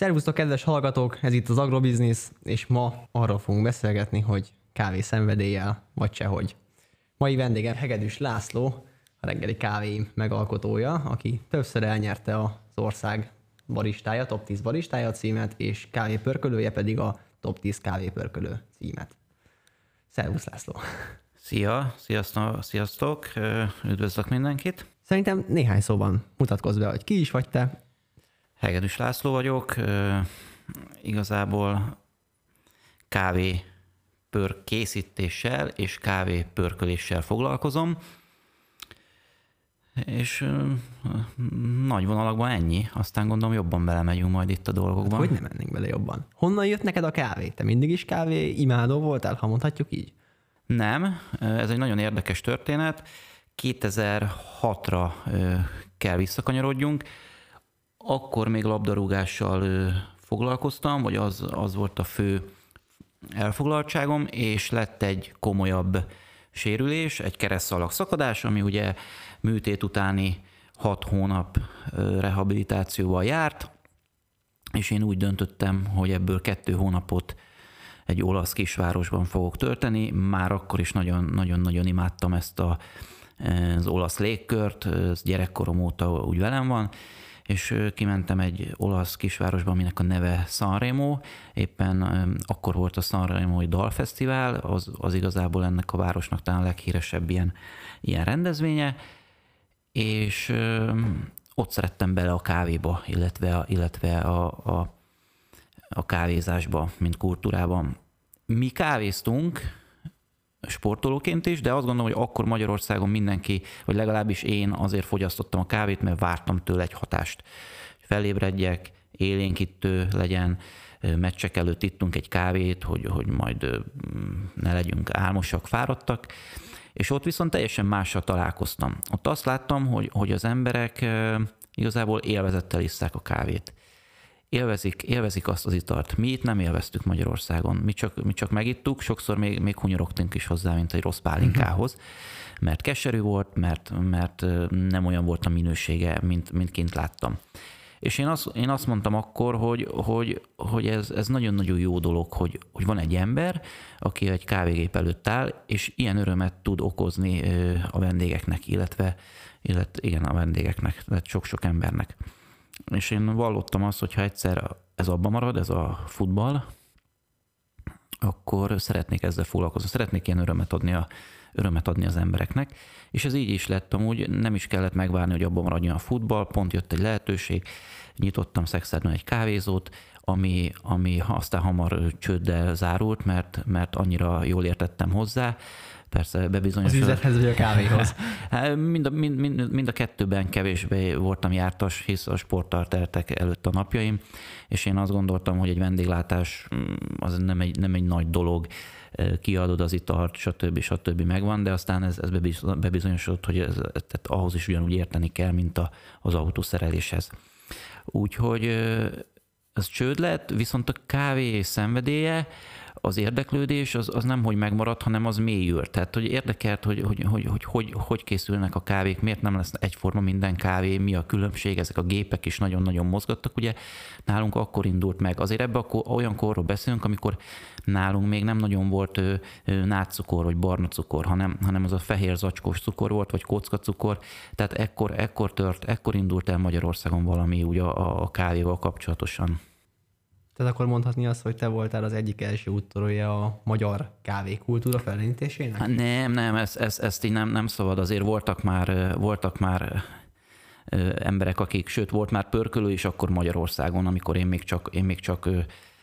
Szervusztok, kedves hallgatók! Ez itt az Agrobiznisz, és ma arról fogunk beszélgetni, hogy kávé szenvedéllyel, vagy sehogy. Mai vendégem Hegedűs László, a reggeli kávé megalkotója, aki többször elnyerte az ország baristája, top 10 baristája címet, és kávépörkölője pedig a top 10 kávépörkölő címet. Szervusz László! Szia, sziasztok, sziasztok, üdvözlök mindenkit! Szerintem néhány szóban mutatkozz be, hogy ki is vagy te. Hegedűs László vagyok, igazából kávé pör készítéssel és kávé pörköléssel foglalkozom, és nagy vonalakban ennyi, aztán gondolom jobban belemegyünk majd itt a dolgokban. Hát, hogy nem mennénk bele jobban? Honnan jött neked a kávé? Te mindig is kávé imádó voltál, ha mondhatjuk így? Nem, ez egy nagyon érdekes történet. 2006-ra kell visszakanyarodjunk. Akkor még labdarúgással foglalkoztam, vagy az, az volt a fő elfoglaltságom, és lett egy komolyabb sérülés, egy keresztszalag szakadás, ami ugye műtét utáni hat hónap rehabilitációval járt, és én úgy döntöttem, hogy ebből kettő hónapot egy olasz kisvárosban fogok tölteni. Már akkor is nagyon-nagyon imádtam ezt a, az olasz légkört, ez gyerekkorom óta úgy velem van, és kimentem egy olasz kisvárosba, aminek a neve Sanremo. Éppen akkor volt a Sanremo Dalfesztivál, az, az igazából ennek a városnak talán a leghíresebb ilyen, ilyen rendezvénye, és ott szerettem bele a kávéba, illetve, a, illetve a, a, a kávézásba, mint kultúrában. Mi kávéztunk, sportolóként is, de azt gondolom, hogy akkor Magyarországon mindenki, vagy legalábbis én azért fogyasztottam a kávét, mert vártam tőle egy hatást. Felébredjek, élénkítő legyen, meccsek előtt ittunk egy kávét, hogy, hogy majd ne legyünk álmosak, fáradtak, és ott viszont teljesen mással találkoztam. Ott azt láttam, hogy, hogy az emberek igazából élvezettel isszák a kávét élvezik, élvezik azt az italt. Mi itt nem élveztük Magyarországon. Mi csak, mi csak megittuk, sokszor még, még hunyorogtunk is hozzá, mint egy rossz pálinkához, mert keserű volt, mert, mert nem olyan volt a minősége, mint, mint kint láttam. És én azt, én azt mondtam akkor, hogy, hogy, hogy ez, ez nagyon-nagyon jó dolog, hogy, hogy van egy ember, aki egy kávégép előtt áll, és ilyen örömet tud okozni a vendégeknek, illetve, illetve igen, a vendégeknek, tehát sok-sok embernek. És én vallottam azt, hogy ha egyszer ez abba marad, ez a futball, akkor szeretnék ezzel foglalkozni, szeretnék ilyen örömet adni, a, örömet adni az embereknek. És ez így is lett amúgy, nem is kellett megvárni, hogy abban maradjon a futball, pont jött egy lehetőség, nyitottam Szexádon egy kávézót, ami, ami aztán hamar csőddel zárult, mert, mert annyira jól értettem hozzá, persze bebizonyosodott. Az üzlethez vagy a kávéhoz? Hát, mind, a, mind, mind, mind a kettőben kevésbé voltam jártas, hisz a sporttal teltek előtt a napjaim, és én azt gondoltam, hogy egy vendéglátás mm, az nem egy, nem egy nagy dolog, kiadod az italt, stb. stb. megvan, de aztán ez, ez bebizonyosodott, hogy ez, tehát ahhoz is ugyanúgy érteni kell, mint a, az autószereléshez. Úgyhogy ez csőd lett, viszont a kávé szenvedélye, az érdeklődés az, az nem, hogy megmarad, hanem az mélyül. Tehát, hogy érdekelt, hogy hogy, hogy, hogy, hogy, hogy készülnek a kávék, miért nem lesz egyforma minden kávé, mi a különbség, ezek a gépek is nagyon-nagyon mozgattak. Ugye nálunk akkor indult meg. Azért ebbe akkor olyan korról beszélünk, amikor nálunk még nem nagyon volt ö, nátszukor, vagy barna cukor, hanem, hanem az a fehér zacskós cukor volt, vagy kockacukor. Tehát ekkor, ekkor tört, ekkor indult el Magyarországon valami úgy a, a kávéval kapcsolatosan. Tehát akkor mondhatni azt, hogy te voltál az egyik első úttörője a magyar kávékultúra felénítésének? Hát nem, nem, ezt, ezt, ezt így nem, nem szabad. Azért voltak már, voltak már emberek, akik, sőt, volt már pörkölő is akkor Magyarországon, amikor én még csak, én még csak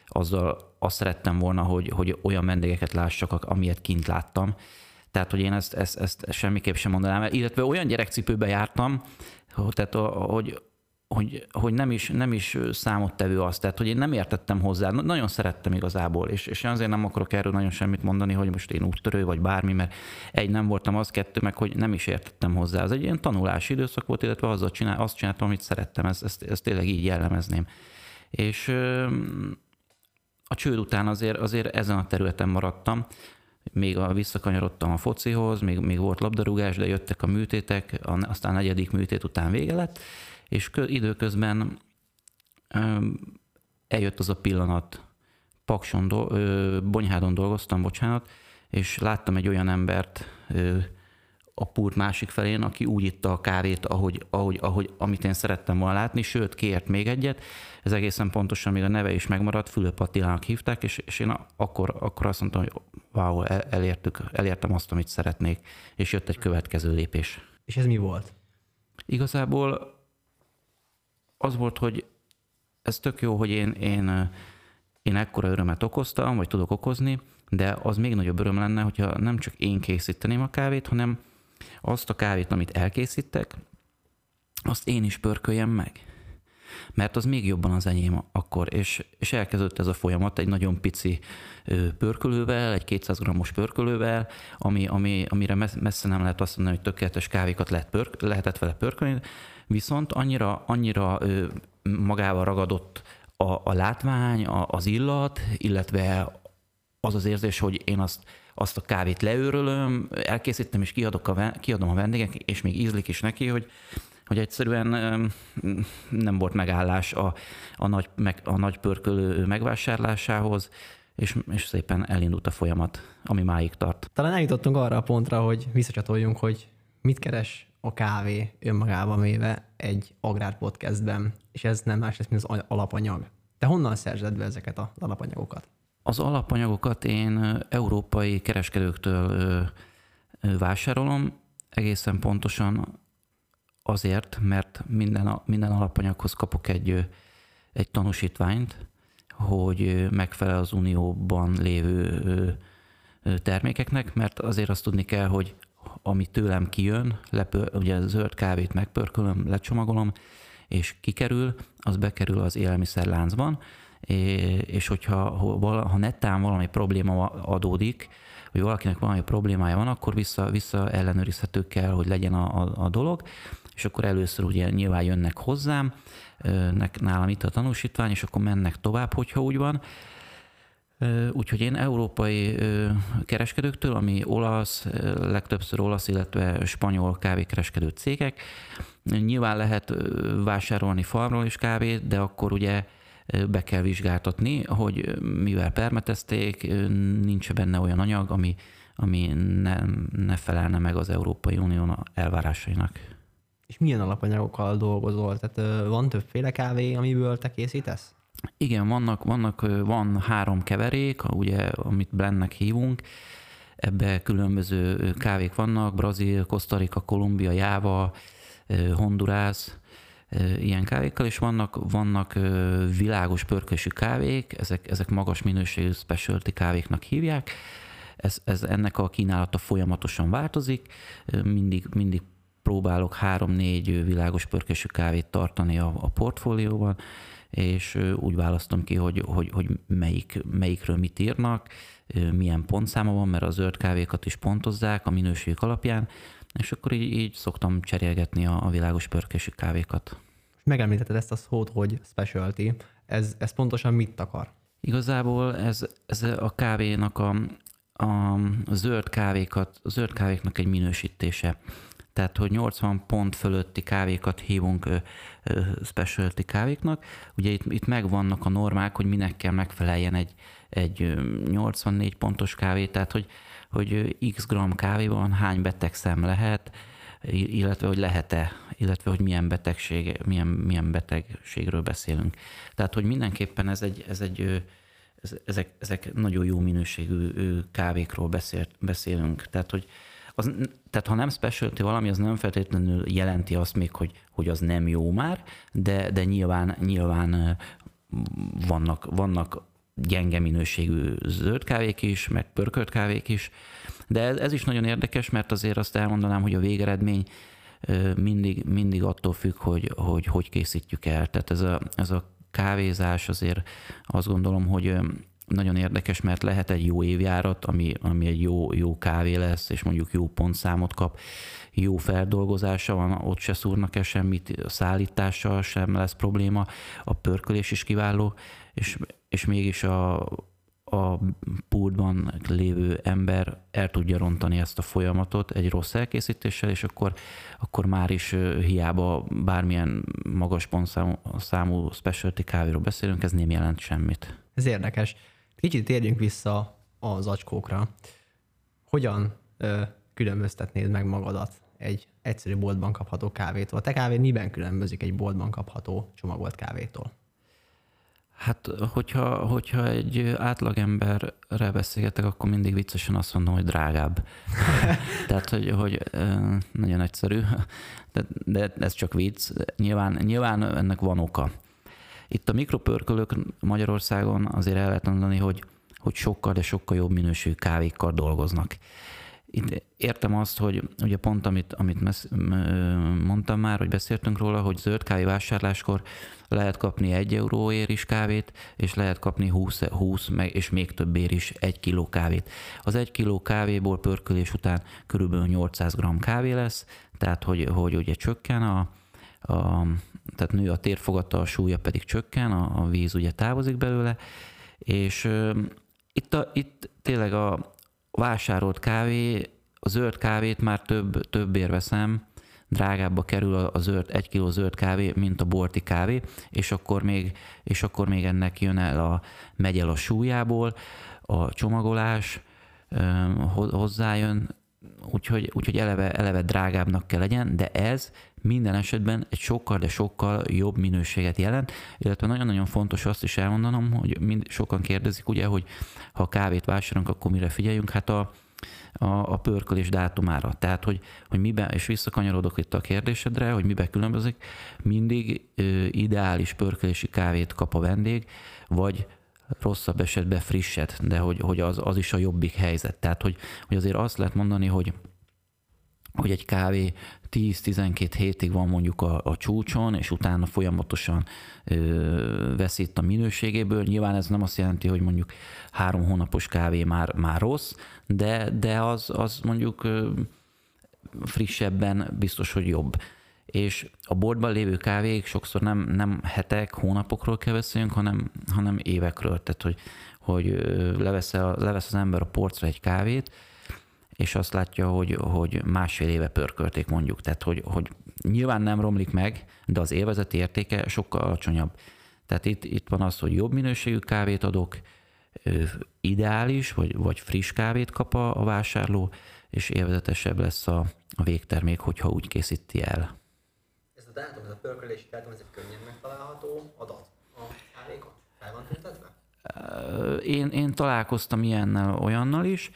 azzal azt szerettem volna, hogy, hogy olyan vendégeket lássak, amilyet kint láttam. Tehát, hogy én ezt, ezt, ezt semmiképp sem mondanám. Illetve olyan gyerekcipőbe jártam, tehát, hogy hogy, hogy nem, is, nem is számottevő az, tehát hogy én nem értettem hozzá, nagyon szerettem igazából, és, és azért nem akarok erről nagyon semmit mondani, hogy most én úttörő vagy bármi, mert egy nem voltam az, kettő meg, hogy nem is értettem hozzá. Ez egy ilyen tanulási időszak volt, illetve azzal csinál, azt csináltam, amit szerettem, ezt, ezt, ezt tényleg így jellemezném. És a csőd után azért, azért ezen a területen maradtam, még a, visszakanyarodtam a focihoz, még, még volt labdarúgás, de jöttek a műtétek, aztán a negyedik műtét után vége lett, és időközben eljött az a pillanat, Pakson, do, ö, Bonyhádon dolgoztam, bocsánat, és láttam egy olyan embert ö, a pult másik felén, aki úgy itta a kávét, ahogy, ahogy, ahogy, amit én szerettem volna látni, sőt, kért még egyet. Ez egészen pontosan, még a neve is megmaradt, Fülöp Attilának hívták, és, és én akkor, akkor azt mondtam, hogy wow, elértük, elértem azt, amit szeretnék, és jött egy következő lépés. És ez mi volt? Igazából az volt, hogy ez tök jó, hogy én, én, én ekkora örömet okoztam, vagy tudok okozni, de az még nagyobb öröm lenne, hogyha nem csak én készíteném a kávét, hanem azt a kávét, amit elkészítek, azt én is pörköljem meg. Mert az még jobban az enyém akkor, és, és elkezdődött ez a folyamat egy nagyon pici pörkölővel, egy 200 g-os pörkölővel, ami, ami, amire messze nem lehet azt mondani, hogy tökéletes kávékat lehet pörk, lehetett vele pörkölni, viszont annyira, annyira magával ragadott a, a látvány, a, az illat, illetve az az érzés, hogy én azt, azt a kávét leőrölöm, elkészítem és kiadok a, kiadom a vendégek, és még ízlik is neki, hogy, hogy egyszerűen nem volt megállás a, a, nagy, meg, a nagy pörkölő megvásárlásához, és, és szépen elindult a folyamat, ami máig tart. Talán eljutottunk arra a pontra, hogy visszacsatoljunk, hogy mit keres a kávé önmagában véve egy agrárpodcastben, és ez nem más lesz, mint az alapanyag. Te honnan szerzed be ezeket az alapanyagokat? Az alapanyagokat én európai kereskedőktől vásárolom, egészen pontosan azért, mert minden, minden alapanyaghoz kapok egy, egy tanúsítványt, hogy megfelel az unióban lévő termékeknek, mert azért azt tudni kell, hogy ami tőlem kijön, lepő, ugye zöld kávét megpörkölöm, lecsomagolom, és kikerül, az bekerül az élelmiszerláncban, és hogyha ha nettán valami probléma adódik, hogy valakinek valami problémája van, akkor vissza, vissza ellenőrizhető kell, hogy legyen a, a, a dolog, és akkor először ugye nyilván jönnek hozzám, nálam itt a tanúsítvány, és akkor mennek tovább, hogyha úgy van, Úgyhogy én európai kereskedőktől, ami olasz, legtöbbször olasz, illetve spanyol kávékereskedő cégek, nyilván lehet vásárolni farmról is kávét, de akkor ugye be kell vizsgáltatni, hogy mivel permetezték, nincs benne olyan anyag, ami, ami ne, ne felelne meg az Európai Unió elvárásainak. És milyen alapanyagokkal dolgozol? Tehát van többféle kávé, amiből te készítesz? Igen, vannak, vannak, van három keverék, ugye, amit blendnek hívunk, ebbe különböző kávék vannak, Brazil, Costa Rica, Kolumbia, Jáva, Honduras, ilyen kávékkal, és vannak, vannak világos pörkésű kávék, ezek, ezek magas minőségű specialty kávéknak hívják, ez, ez ennek a kínálata folyamatosan változik, mindig, mindig próbálok három-négy világos pörkésű kávét tartani a, a portfólióban, és úgy választom ki, hogy, hogy, hogy melyik, melyikről mit írnak, milyen pontszáma van, mert a zöld kávékat is pontozzák a minőségük alapján, és akkor így, így szoktam cserélgetni a, a világos pörkésű kávékat. Megemlítetted ezt a szót, hogy specialty. Ez, ez pontosan mit akar? Igazából ez, ez a kávénak a, a zöld kávékat, a zöld kávéknak egy minősítése. Tehát, hogy 80 pont fölötti kávékat hívunk specialty kávéknak. Ugye itt, itt megvannak a normák, hogy minek kell megfeleljen egy, egy 84 pontos kávé, tehát hogy, hogy x gram kávéban hány betegszem lehet, illetve hogy lehet-e, illetve hogy milyen betegség, milyen, milyen betegségről beszélünk. Tehát, hogy mindenképpen ez egy, ez egy ezek, ezek nagyon jó minőségű kávékról beszélt, beszélünk. Tehát, hogy az, tehát ha nem specialty valami, az nem feltétlenül jelenti azt még, hogy, hogy az nem jó már, de, de nyilván, nyilván vannak, vannak gyenge minőségű zöld kávék is, meg pörkölt kávék is, de ez, ez is nagyon érdekes, mert azért azt elmondanám, hogy a végeredmény mindig, mindig attól függ, hogy, hogy hogy készítjük el. Tehát ez a, ez a kávézás azért azt gondolom, hogy nagyon érdekes, mert lehet egy jó évjárat, ami, ami egy jó, jó kávé lesz, és mondjuk jó pontszámot kap, jó feldolgozása van, ott se szúrnak el semmit, a szállítással sem lesz probléma, a pörkölés is kiváló, és, és mégis a, a pultban lévő ember el tudja rontani ezt a folyamatot egy rossz elkészítéssel, és akkor, akkor már is hiába bármilyen magas pontszámú számú specialty kávéról beszélünk, ez nem jelent semmit. Ez érdekes. Kicsit térjünk vissza az acskókra. Hogyan ö, különböztetnéd meg magadat egy egyszerű boltban kapható kávétól? A te kávé miben különbözik egy boltban kapható csomagolt kávétól? Hát, hogyha, hogyha egy átlagemberre beszélgetek, akkor mindig viccesen azt mondom, hogy drágább. Tehát, hogy, hogy nagyon egyszerű, de, de ez csak vicc. Nyilván, nyilván ennek van oka. Itt a mikropörkölők Magyarországon azért el lehet mondani, hogy, hogy sokkal, de sokkal jobb minőségű kávékkal dolgoznak. Itt értem azt, hogy ugye pont amit, amit mondtam már, hogy beszéltünk róla, hogy zöld kávé vásárláskor lehet kapni egy euróért is kávét, és lehet kapni 20, 20 meg, és még többért is egy kiló kávét. Az egy kiló kávéból pörkölés után körülbelül 800 g kávé lesz, tehát hogy, hogy ugye csökken a, a, tehát nő a térfogata, a súlya pedig csökken, a, a víz ugye távozik belőle, és uh, itt, a, itt tényleg a vásárolt kávé, a zöld kávét már több, többért veszem, drágábbba kerül a zöld, egy kiló zöld kávé, mint a bolti kávé, és akkor még, és akkor még ennek jön el a, megy el a súlyából, a csomagolás hozzájön, úgyhogy, úgyhogy eleve, eleve drágábbnak kell legyen, de ez minden esetben egy sokkal, de sokkal jobb minőséget jelent, illetve nagyon-nagyon fontos azt is elmondanom, hogy mind, sokan kérdezik ugye, hogy ha kávét vásárolunk, akkor mire figyeljünk, hát a, a, a pörkölés dátumára. Tehát, hogy, hogy miben, és visszakanyarodok itt a kérdésedre, hogy miben különbözik, mindig ö, ideális pörkölési kávét kap a vendég, vagy rosszabb esetben frisset, de hogy, hogy az, az is a jobbik helyzet. Tehát, hogy, hogy azért azt lehet mondani, hogy hogy egy kávé 10-12 hétig van mondjuk a, a csúcson, és utána folyamatosan ö, veszít a minőségéből. Nyilván ez nem azt jelenti, hogy mondjuk három hónapos kávé már, már rossz, de, de az, az mondjuk ö, frissebben biztos, hogy jobb. És a boltban lévő kávék sokszor nem, nem hetek, hónapokról kell beszéljünk, hanem, hanem évekről. Tehát, hogy, hogy levesz, levesz az ember a porcra egy kávét, és azt látja, hogy, hogy másfél éve pörkölték mondjuk. Tehát, hogy, hogy nyilván nem romlik meg, de az élvezeti értéke sokkal alacsonyabb. Tehát itt, itt van az, hogy jobb minőségű kávét adok, ideális, vagy, vagy friss kávét kap a, a vásárló, és élvezetesebb lesz a, a végtermék, hogyha úgy készíti el. Dátum, ez a pörkölési dátum, ez egy könnyen megtalálható adat a kávékon? Fel van tüntetve? Én, én találkoztam ilyennel, olyannal is.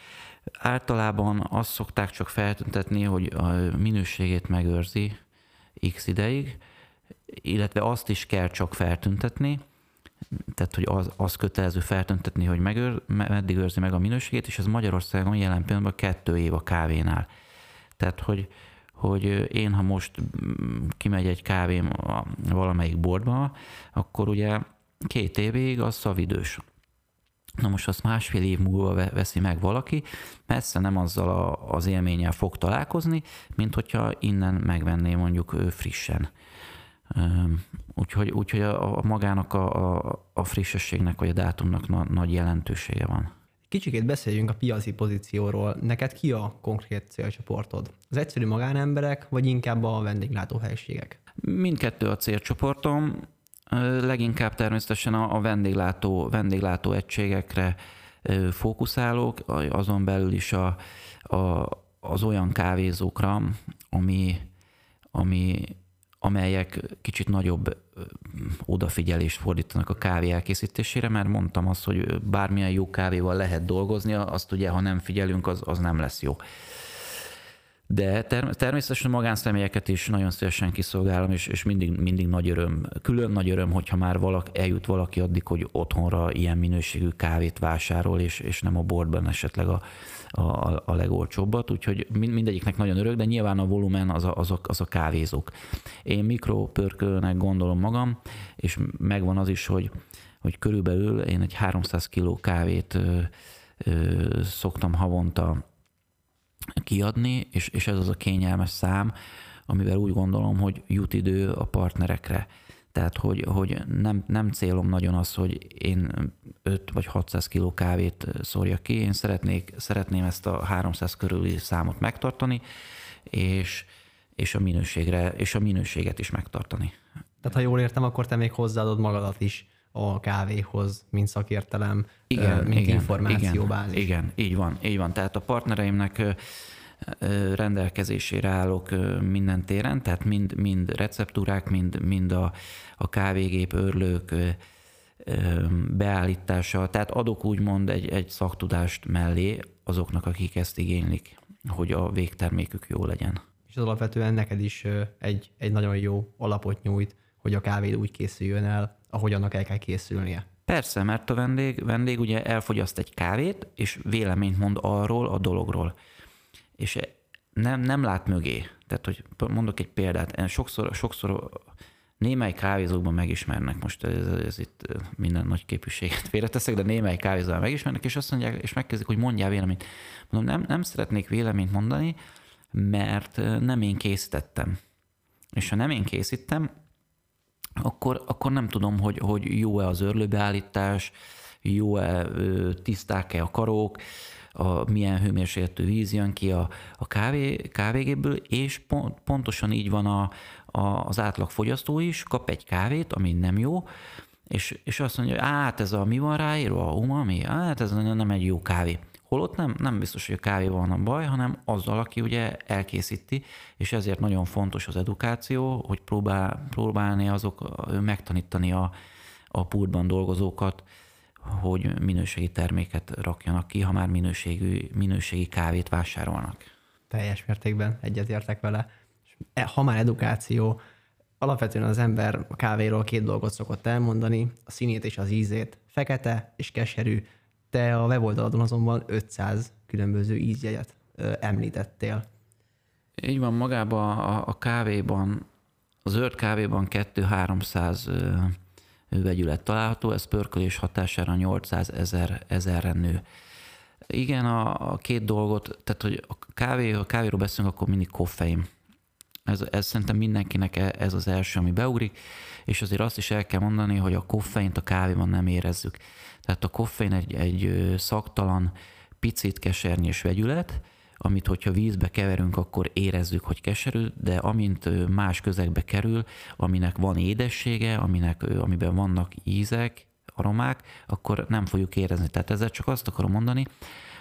Általában azt szokták csak feltüntetni, hogy a minőségét megőrzi x ideig, illetve azt is kell csak feltüntetni, tehát hogy az, az kötelező feltüntetni, hogy megőr, meddig őrzi meg a minőségét, és ez Magyarországon jelen pillanatban kettő év a kávénál. Tehát, hogy, hogy én, ha most kimegy egy kávém valamelyik boltba, akkor ugye két évig az szavidős. Na most azt másfél év múlva veszi meg valaki, messze nem azzal a, az élménnyel fog találkozni, mint hogyha innen megvenné mondjuk frissen. Úgyhogy, úgyhogy a, a magának a, a, a frissességnek vagy a dátumnak na, nagy jelentősége van. Kicsikét beszéljünk a piaci pozícióról. Neked ki a konkrét célcsoportod? Az egyszerű magánemberek, vagy inkább a vendéglátóhelyiségek? Mindkettő a célcsoportom leginkább természetesen a vendéglátó, vendéglátó egységekre fókuszálok, azon belül is a, a, az olyan kávézókra, ami, ami, amelyek kicsit nagyobb odafigyelést fordítanak a kávé elkészítésére, mert mondtam azt, hogy bármilyen jó kávéval lehet dolgozni, azt ugye, ha nem figyelünk, az, az nem lesz jó. De ter- természetesen magánszemélyeket is nagyon szívesen kiszolgálom, és, és mindig, mindig nagy öröm, külön nagy öröm, hogyha már valak, eljut valaki addig, hogy otthonra ilyen minőségű kávét vásárol, és, és nem a boltban esetleg a, a, a legolcsóbbat, úgyhogy mindegyiknek nagyon örök, de nyilván a volumen az a, az a, az a kávézók. Én mikropörkölnek gondolom magam, és megvan az is, hogy, hogy körülbelül én egy 300 kg kávét ö, ö, szoktam havonta kiadni, és, és ez az a kényelmes szám, amivel úgy gondolom, hogy jut idő a partnerekre. Tehát, hogy, hogy nem, nem célom nagyon az, hogy én 5 vagy 600 kiló kávét szórjak ki, én szeretnék, szeretném ezt a 300 körüli számot megtartani, és, és, a minőségre, és a minőséget is megtartani. Tehát ha jól értem, akkor te még hozzáadod magadat is a kávéhoz, mint szakértelem, igen, mint igen, információbázis. Igen, igen, így van, így van. Tehát a partnereimnek rendelkezésére állok minden téren, tehát mind, mind receptúrák, mind, mind a, a kávégép, örlők beállítása, tehát adok úgymond egy, egy szaktudást mellé azoknak, akik ezt igénylik, hogy a végtermékük jó legyen. És az alapvetően neked is egy, egy nagyon jó alapot nyújt, hogy a kávé úgy készüljön el, ahogy annak el kell készülnie. Persze, mert a vendég, vendég ugye elfogyaszt egy kávét, és véleményt mond arról a dologról. És nem, nem lát mögé. Tehát, hogy mondok egy példát, sokszor, sokszor némely kávézókban megismernek, most ez, ez itt minden nagy képviséget félreteszek, de némely kávézóban megismernek, és azt mondják, és megkezdik, hogy mondjál véleményt. Mondom, nem, nem szeretnék véleményt mondani, mert nem én készítettem. És ha nem én készítem, akkor, akkor nem tudom, hogy, hogy jó-e az örlőbeállítás, jó-e, tiszták-e a karók, a milyen hőmérsékletű víz jön ki a, a kávé, kávégéből, és pont, pontosan így van a, a, az átlag fogyasztó is, kap egy kávét, ami nem jó, és, és azt mondja, hát ez a mi van ráírva, a umami, hát ez nem egy jó kávé. Holott nem, nem biztos, hogy a kávéval van a baj, hanem azzal, aki ugye elkészíti, és ezért nagyon fontos az edukáció, hogy próbál, próbálni azok megtanítani a, a pultban dolgozókat, hogy minőségi terméket rakjanak ki, ha már minőségű, minőségi kávét vásárolnak. Teljes mértékben egyetértek vele. E, ha már edukáció, alapvetően az ember a kávéról két dolgot szokott elmondani, a színét és az ízét. Fekete és keserű, te a weboldaladon azonban 500 különböző ízjegyet említettél. Így van, magában a, a kávéban, a zöld kávéban 2-300 vegyület található, ez pörkölés hatására 800 ezer, ezerre nő. Igen, a, a két dolgot, tehát hogy a kávé, a kávéról beszélünk, akkor mindig koffein. Ez, ez szerintem mindenkinek e, ez az első, ami beugrik, és azért azt is el kell mondani, hogy a koffeint a kávéban nem érezzük. Tehát a koffein egy, egy szaktalan, picit kesernyés vegyület, amit hogyha vízbe keverünk, akkor érezzük, hogy keserű, de amint más közegbe kerül, aminek van édessége, aminek, amiben vannak ízek, aromák, akkor nem fogjuk érezni. Tehát ezzel csak azt akarom mondani,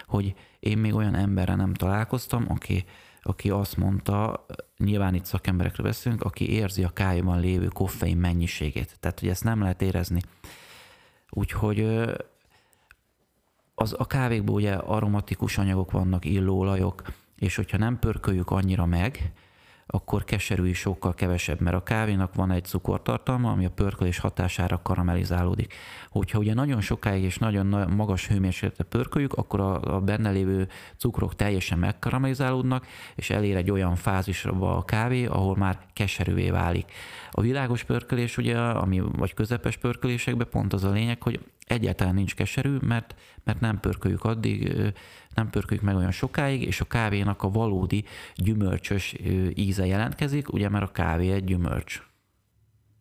hogy én még olyan emberre nem találkoztam, aki, aki azt mondta, nyilván itt szakemberekről beszélünk, aki érzi a kájában lévő koffein mennyiségét. Tehát, hogy ezt nem lehet érezni. Úgyhogy az, a kávékban ugye aromatikus anyagok vannak, illóolajok, és hogyha nem pörköljük annyira meg, akkor keserű is sokkal kevesebb, mert a kávénak van egy cukortartalma, ami a pörkölés hatására karamellizálódik. Hogyha ugye nagyon sokáig és nagyon magas hőmérsékletre pörköljük, akkor a, a benne lévő cukrok teljesen megkaramellizálódnak, és elér egy olyan fázisba a kávé, ahol már keserűvé válik. A világos pörkölés ugye, ami, vagy közepes pörkölésekben pont az a lényeg, hogy egyáltalán nincs keserű, mert, mert nem pörköljük addig, nem pörköljük meg olyan sokáig, és a kávénak a valódi gyümölcsös íze jelentkezik, ugye mert a kávé egy gyümölcs.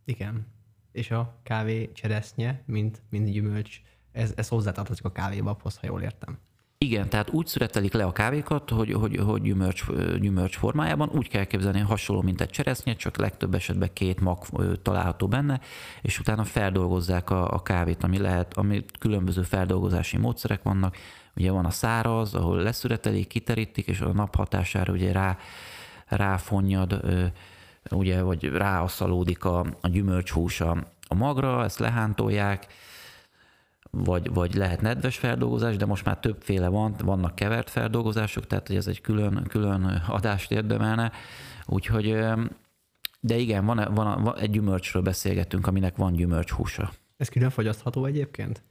Igen. És a kávé cseresznye, mint, mint gyümölcs, ez, ez hozzátartozik a kávébabhoz, ha jól értem. Igen, tehát úgy születelik le a kávékat, hogy, hogy, hogy gyümölcs, gyümölcs formájában, úgy kell képzelni, hasonló, mint egy cseresznye, csak legtöbb esetben két mag található benne, és utána feldolgozzák a, a kávét, ami lehet, ami különböző feldolgozási módszerek vannak. Ugye van a száraz, ahol leszületelik, kiterítik, és a nap hatására ugye rá, ráfonnyad, ugye, vagy ráaszalódik a, a gyümölcshús a, a magra, ezt lehántolják, vagy, vagy lehet nedves feldolgozás, de most már többféle van, vannak kevert feldolgozások, tehát hogy ez egy külön, külön adást érdemelne. Úgyhogy, de igen, van, van, van egy gyümölcsről beszélgetünk, aminek van gyümölcshúsa. Ez külön fogyasztható egyébként?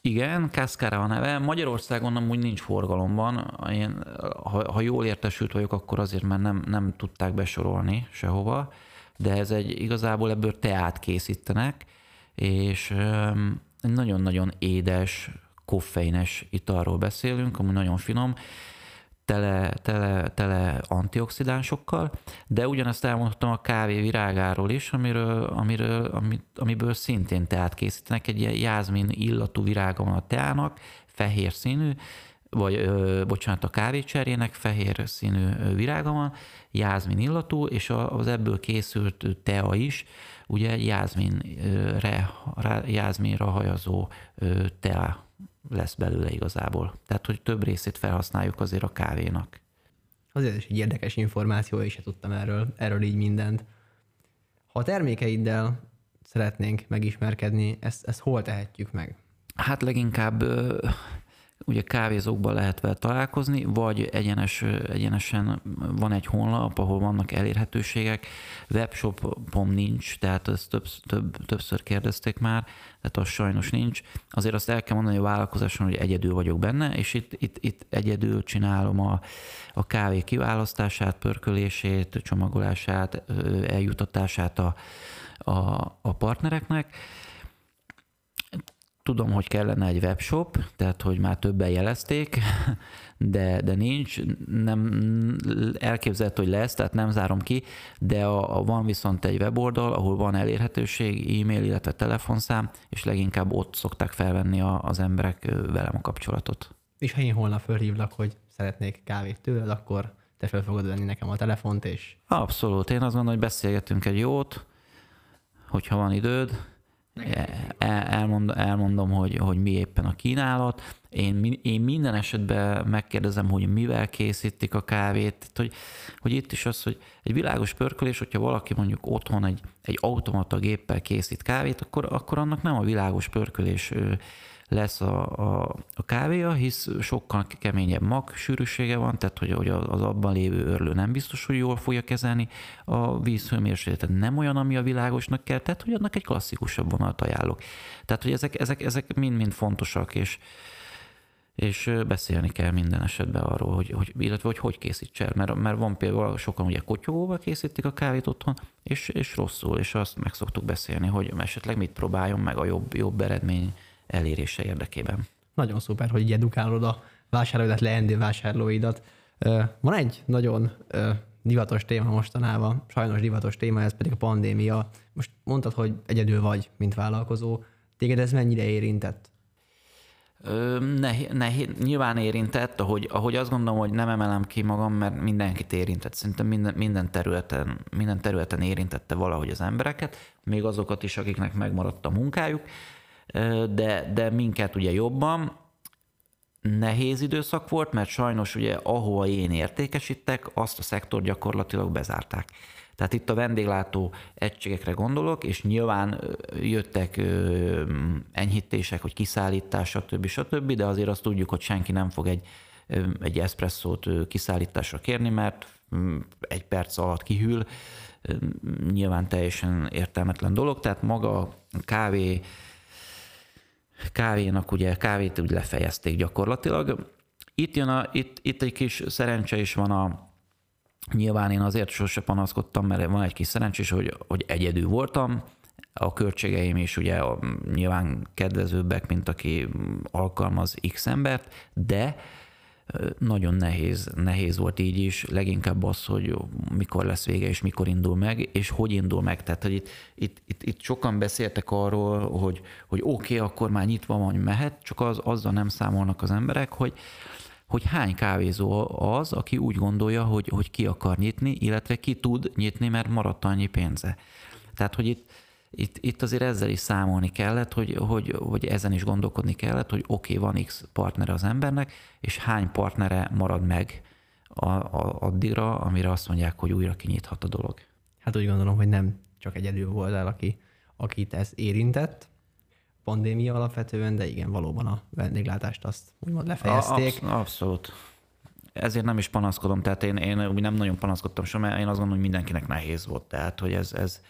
Igen, Cascara a neve. Magyarországon amúgy nincs forgalomban. Én, ha, ha jól értesült vagyok, akkor azért, mert nem, nem tudták besorolni sehova, de ez egy igazából ebből teát készítenek, és nagyon-nagyon édes, koffeines italról beszélünk, ami nagyon finom. tele, tele, tele antioxidánsokkal, de ugyanezt elmondtam a kávé virágáról is, amiről, amiről, amit, amiből szintén teát készítenek, egy ilyen jázmin illatú virága van a teának, fehér színű, vagy ö, bocsánat, a kávécserjének fehér színű virága van, jázmin illatú, és az ebből készült tea is, ugye jázminre, jázminra hajazó tea lesz belőle igazából. Tehát, hogy több részét felhasználjuk azért a kávénak. Azért is egy érdekes információ, és se tudtam erről, erről így mindent. Ha a termékeiddel szeretnénk megismerkedni, ezt, ezt hol tehetjük meg? Hát leginkább ugye kávézókban lehet vele találkozni, vagy egyenes, egyenesen van egy honlap, ahol vannak elérhetőségek, webshopom nincs, tehát ezt több, több, többször kérdezték már, tehát az sajnos nincs. Azért azt el kell mondani a vállalkozáson, hogy egyedül vagyok benne, és itt, itt, itt egyedül csinálom a, a kávé kiválasztását, pörkölését, csomagolását, eljutatását a, a, a partnereknek, Tudom, hogy kellene egy webshop, tehát hogy már többen jelezték, de, de nincs, nem elképzelhető, hogy lesz, tehát nem zárom ki, de a, a van viszont egy weboldal, ahol van elérhetőség, e-mail, illetve telefonszám, és leginkább ott szokták felvenni a, az emberek velem a kapcsolatot. És ha én holnap fölhívlak, hogy szeretnék kávét tőled, akkor te fel fogod venni nekem a telefont, és... Abszolút. Én azt gondolom, hogy beszélgetünk egy jót, hogyha van időd, Elmond, elmondom, hogy, hogy mi éppen a kínálat. Én, én minden esetben megkérdezem, hogy mivel készítik a kávét, hogy, hogy itt is az, hogy egy világos pörkölés, hogyha valaki mondjuk otthon egy, egy automata géppel készít kávét, akkor, akkor annak nem a világos pörkölés lesz a, a, a kávéja, hisz sokkal keményebb mag sűrűsége van, tehát hogy, hogy az abban lévő örlő nem biztos, hogy jól fogja kezelni a vízhőmérsékletet. Nem olyan, ami a világosnak kell, tehát hogy annak egy klasszikusabb vonalat ajánlok. Tehát, hogy ezek, ezek, ezek mind-mind fontosak, és, és beszélni kell minden esetben arról, hogy, hogy illetve hogy hogy készíts el, mert, mert van például sokan ugye kotyogóval készítik a kávét otthon, és, és rosszul, és azt meg szoktuk beszélni, hogy esetleg mit próbáljon meg a jobb, jobb eredmény elérése érdekében. Nagyon szuper, hogy így edukálod a vásárlóidat, leendő vásárlóidat. Van egy nagyon divatos téma mostanában, sajnos divatos téma, ez pedig a pandémia. Most mondtad, hogy egyedül vagy, mint vállalkozó. Téged ez mennyire érintett? Nehéz, nehéz, nyilván érintett, ahogy, ahogy azt gondolom, hogy nem emelem ki magam, mert mindenkit érintett. Szerintem minden, minden, területen, minden területen érintette valahogy az embereket, még azokat is, akiknek megmaradt a munkájuk de, de minket ugye jobban. Nehéz időszak volt, mert sajnos ugye ahova én értékesítek, azt a szektor gyakorlatilag bezárták. Tehát itt a vendéglátó egységekre gondolok, és nyilván jöttek enyhítések, hogy kiszállítás, stb. stb., de azért azt tudjuk, hogy senki nem fog egy, egy eszpresszót kiszállításra kérni, mert egy perc alatt kihűl, nyilván teljesen értelmetlen dolog, tehát maga a kávé kávénak ugye kávét úgy lefejezték gyakorlatilag. Itt, jön a, itt, itt egy kis szerencse is van a, nyilván én azért sose panaszkodtam, mert van egy kis szerencsés, hogy, hogy egyedül voltam, a költségeim is ugye nyilván kedvezőbbek, mint aki alkalmaz X embert, de nagyon nehéz, nehéz volt így is, leginkább az, hogy mikor lesz vége, és mikor indul meg, és hogy indul meg. Tehát, hogy itt, itt, itt, itt sokan beszéltek arról, hogy, hogy oké, okay, akkor már nyitva van, mehet, csak az, azzal nem számolnak az emberek, hogy, hogy hány kávézó az, aki úgy gondolja, hogy, hogy ki akar nyitni, illetve ki tud nyitni, mert maradt annyi pénze. Tehát, hogy itt, itt, itt azért ezzel is számolni kellett, hogy, hogy, hogy ezen is gondolkodni kellett, hogy oké, okay, van X partnere az embernek, és hány partnere marad meg a, a, addigra, amire azt mondják, hogy újra kinyithat a dolog. Hát úgy gondolom, hogy nem csak egyedül volt el, aki, akit ez érintett, pandémia alapvetően, de igen, valóban a vendéglátást azt úgymond lefejezték. Absz- abszolút. Ezért nem is panaszkodom, tehát én, én úgy nem nagyon panaszkodtam sem, mert én azt gondolom, hogy mindenkinek nehéz volt, tehát hogy ez, ez,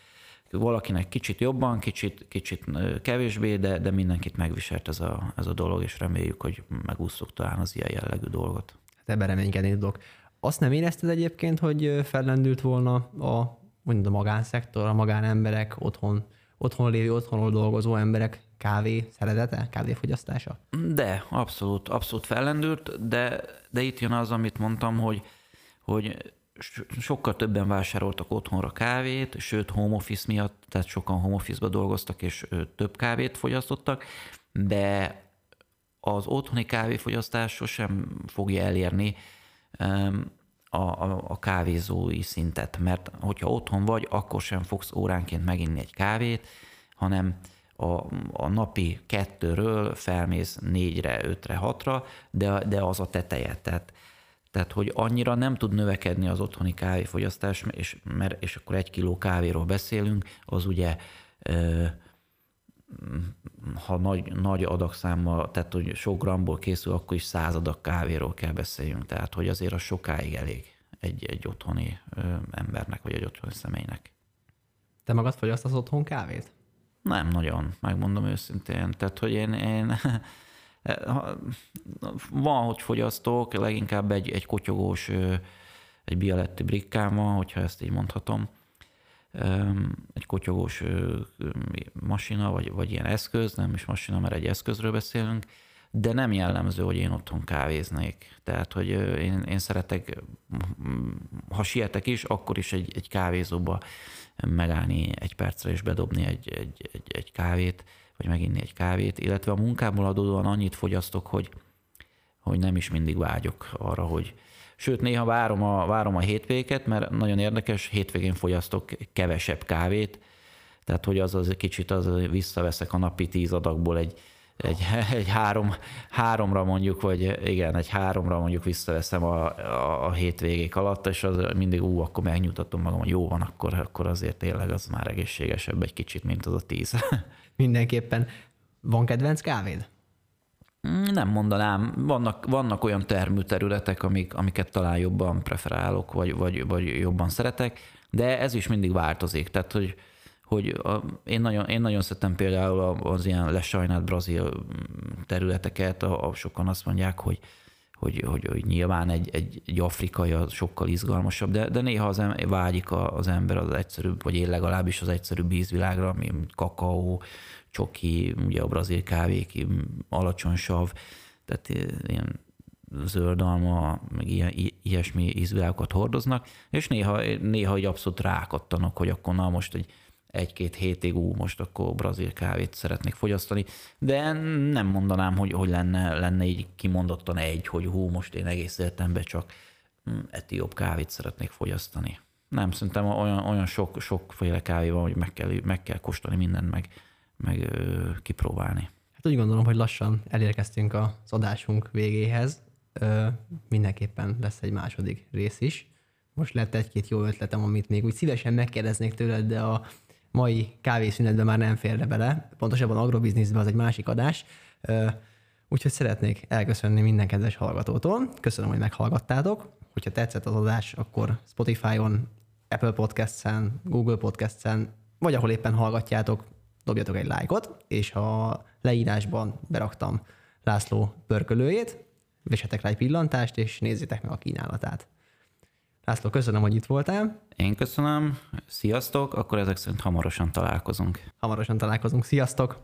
valakinek kicsit jobban, kicsit, kicsit kevésbé, de, de mindenkit megviselt ez a, ez a dolog, és reméljük, hogy megúsztuk talán az ilyen jellegű dolgot. Hát ebben reménykedni tudok. Azt nem érezted egyébként, hogy fellendült volna a, mondjuk a magánszektor, a magánemberek, otthon, otthon lévő, otthonról dolgozó emberek kávé szeretete, kávéfogyasztása? De, abszolút, abszolút fellendült, de, de itt jön az, amit mondtam, hogy, hogy sokkal többen vásároltak otthonra kávét, sőt home office miatt, tehát sokan home office-ba dolgoztak, és több kávét fogyasztottak, de az otthoni kávéfogyasztás sosem fogja elérni a, a, a kávézói szintet, mert hogyha otthon vagy, akkor sem fogsz óránként meginni egy kávét, hanem a, a napi kettőről felmész négyre, ötre, hatra, de, de az a teteje. Tehát, tehát, hogy annyira nem tud növekedni az otthoni kávéfogyasztás, és, mert, és akkor egy kiló kávéról beszélünk, az ugye ha nagy, nagy adagszámmal, tehát hogy sok gramból készül, akkor is száz adag kávéról kell beszéljünk. Tehát, hogy azért az sokáig elég egy, egy otthoni embernek, vagy egy otthoni személynek. Te magad fogyasztasz otthon kávét? Nem nagyon, megmondom őszintén. Tehát, hogy én, én van, hogy fogyasztok, leginkább egy, egy kotyogós, egy bialetti brikkám van, hogyha ezt így mondhatom egy kotyogós masina, vagy, vagy ilyen eszköz, nem is masina, mert egy eszközről beszélünk, de nem jellemző, hogy én otthon kávéznék. Tehát, hogy én, én szeretek, ha sietek is, akkor is egy, egy kávézóba megállni egy percre és bedobni egy, egy, egy, egy kávét, vagy meginni egy kávét, illetve a munkából adódóan annyit fogyasztok, hogy, hogy nem is mindig vágyok arra, hogy, Sőt, néha várom a, várom a hétvégét, mert nagyon érdekes, hétvégén fogyasztok kevesebb kávét, tehát hogy az az egy kicsit az visszaveszek a napi tíz adagból egy, egy, egy három, háromra mondjuk, vagy igen, egy háromra mondjuk visszaveszem a, a, a hétvégék alatt, és az mindig ú, akkor megnyugtatom magam, hogy jó van, akkor, akkor azért tényleg az már egészségesebb egy kicsit, mint az a tíz. Mindenképpen. Van kedvenc kávéd? Nem mondanám, vannak, vannak olyan termőterületek, amik, amiket talán jobban preferálok, vagy, vagy, vagy jobban szeretek, de ez is mindig változik. Tehát, hogy, hogy a, én, nagyon, én nagyon szeretem például az ilyen lesajnált brazil területeket, a, a sokan azt mondják, hogy, hogy, hogy, hogy nyilván egy, egy, egy afrikai az sokkal izgalmasabb, de, de néha az em, vágyik az ember az egyszerűbb, vagy én legalábbis az egyszerűbb ízvilágra, mint kakaó, csoki, ugye a brazil kávék, alacsony sav, tehát ilyen zöld alma, meg ilyen, ilyesmi ízvilágokat hordoznak, és néha, néha egy abszolút rákattanok, hogy akkor na most egy egy-két hétig, ú, most akkor brazil kávét szeretnék fogyasztani, de nem mondanám, hogy, hogy lenne, lenne így kimondottan egy, hogy hú, most én egész életemben csak hm, etióp kávét szeretnék fogyasztani. Nem, szerintem olyan, olyan sok, sokféle kávé van, hogy meg kell, meg kell kóstolni mindent, meg, meg ö, kipróbálni. Hát úgy gondolom, hogy lassan elérkeztünk az adásunk végéhez. Ö, mindenképpen lesz egy második rész is. Most lett egy-két jó ötletem, amit még úgy szívesen megkérdeznék tőled, de a mai kávészünetben már nem férne bele. Pontosabban agrobizniszben az egy másik adás. Úgyhogy szeretnék elköszönni minden kedves hallgatótól. Köszönöm, hogy meghallgattátok. Hogyha tetszett az adás, akkor Spotify-on, Apple Podcast-en, Google Podcast-en, vagy ahol éppen hallgatjátok, dobjatok egy lájkot, és ha leírásban beraktam László pörkölőjét, vesetek rá egy pillantást, és nézzétek meg a kínálatát. László, köszönöm, hogy itt voltál. Én köszönöm. Sziasztok, akkor ezek szerint hamarosan találkozunk. Hamarosan találkozunk. Sziasztok!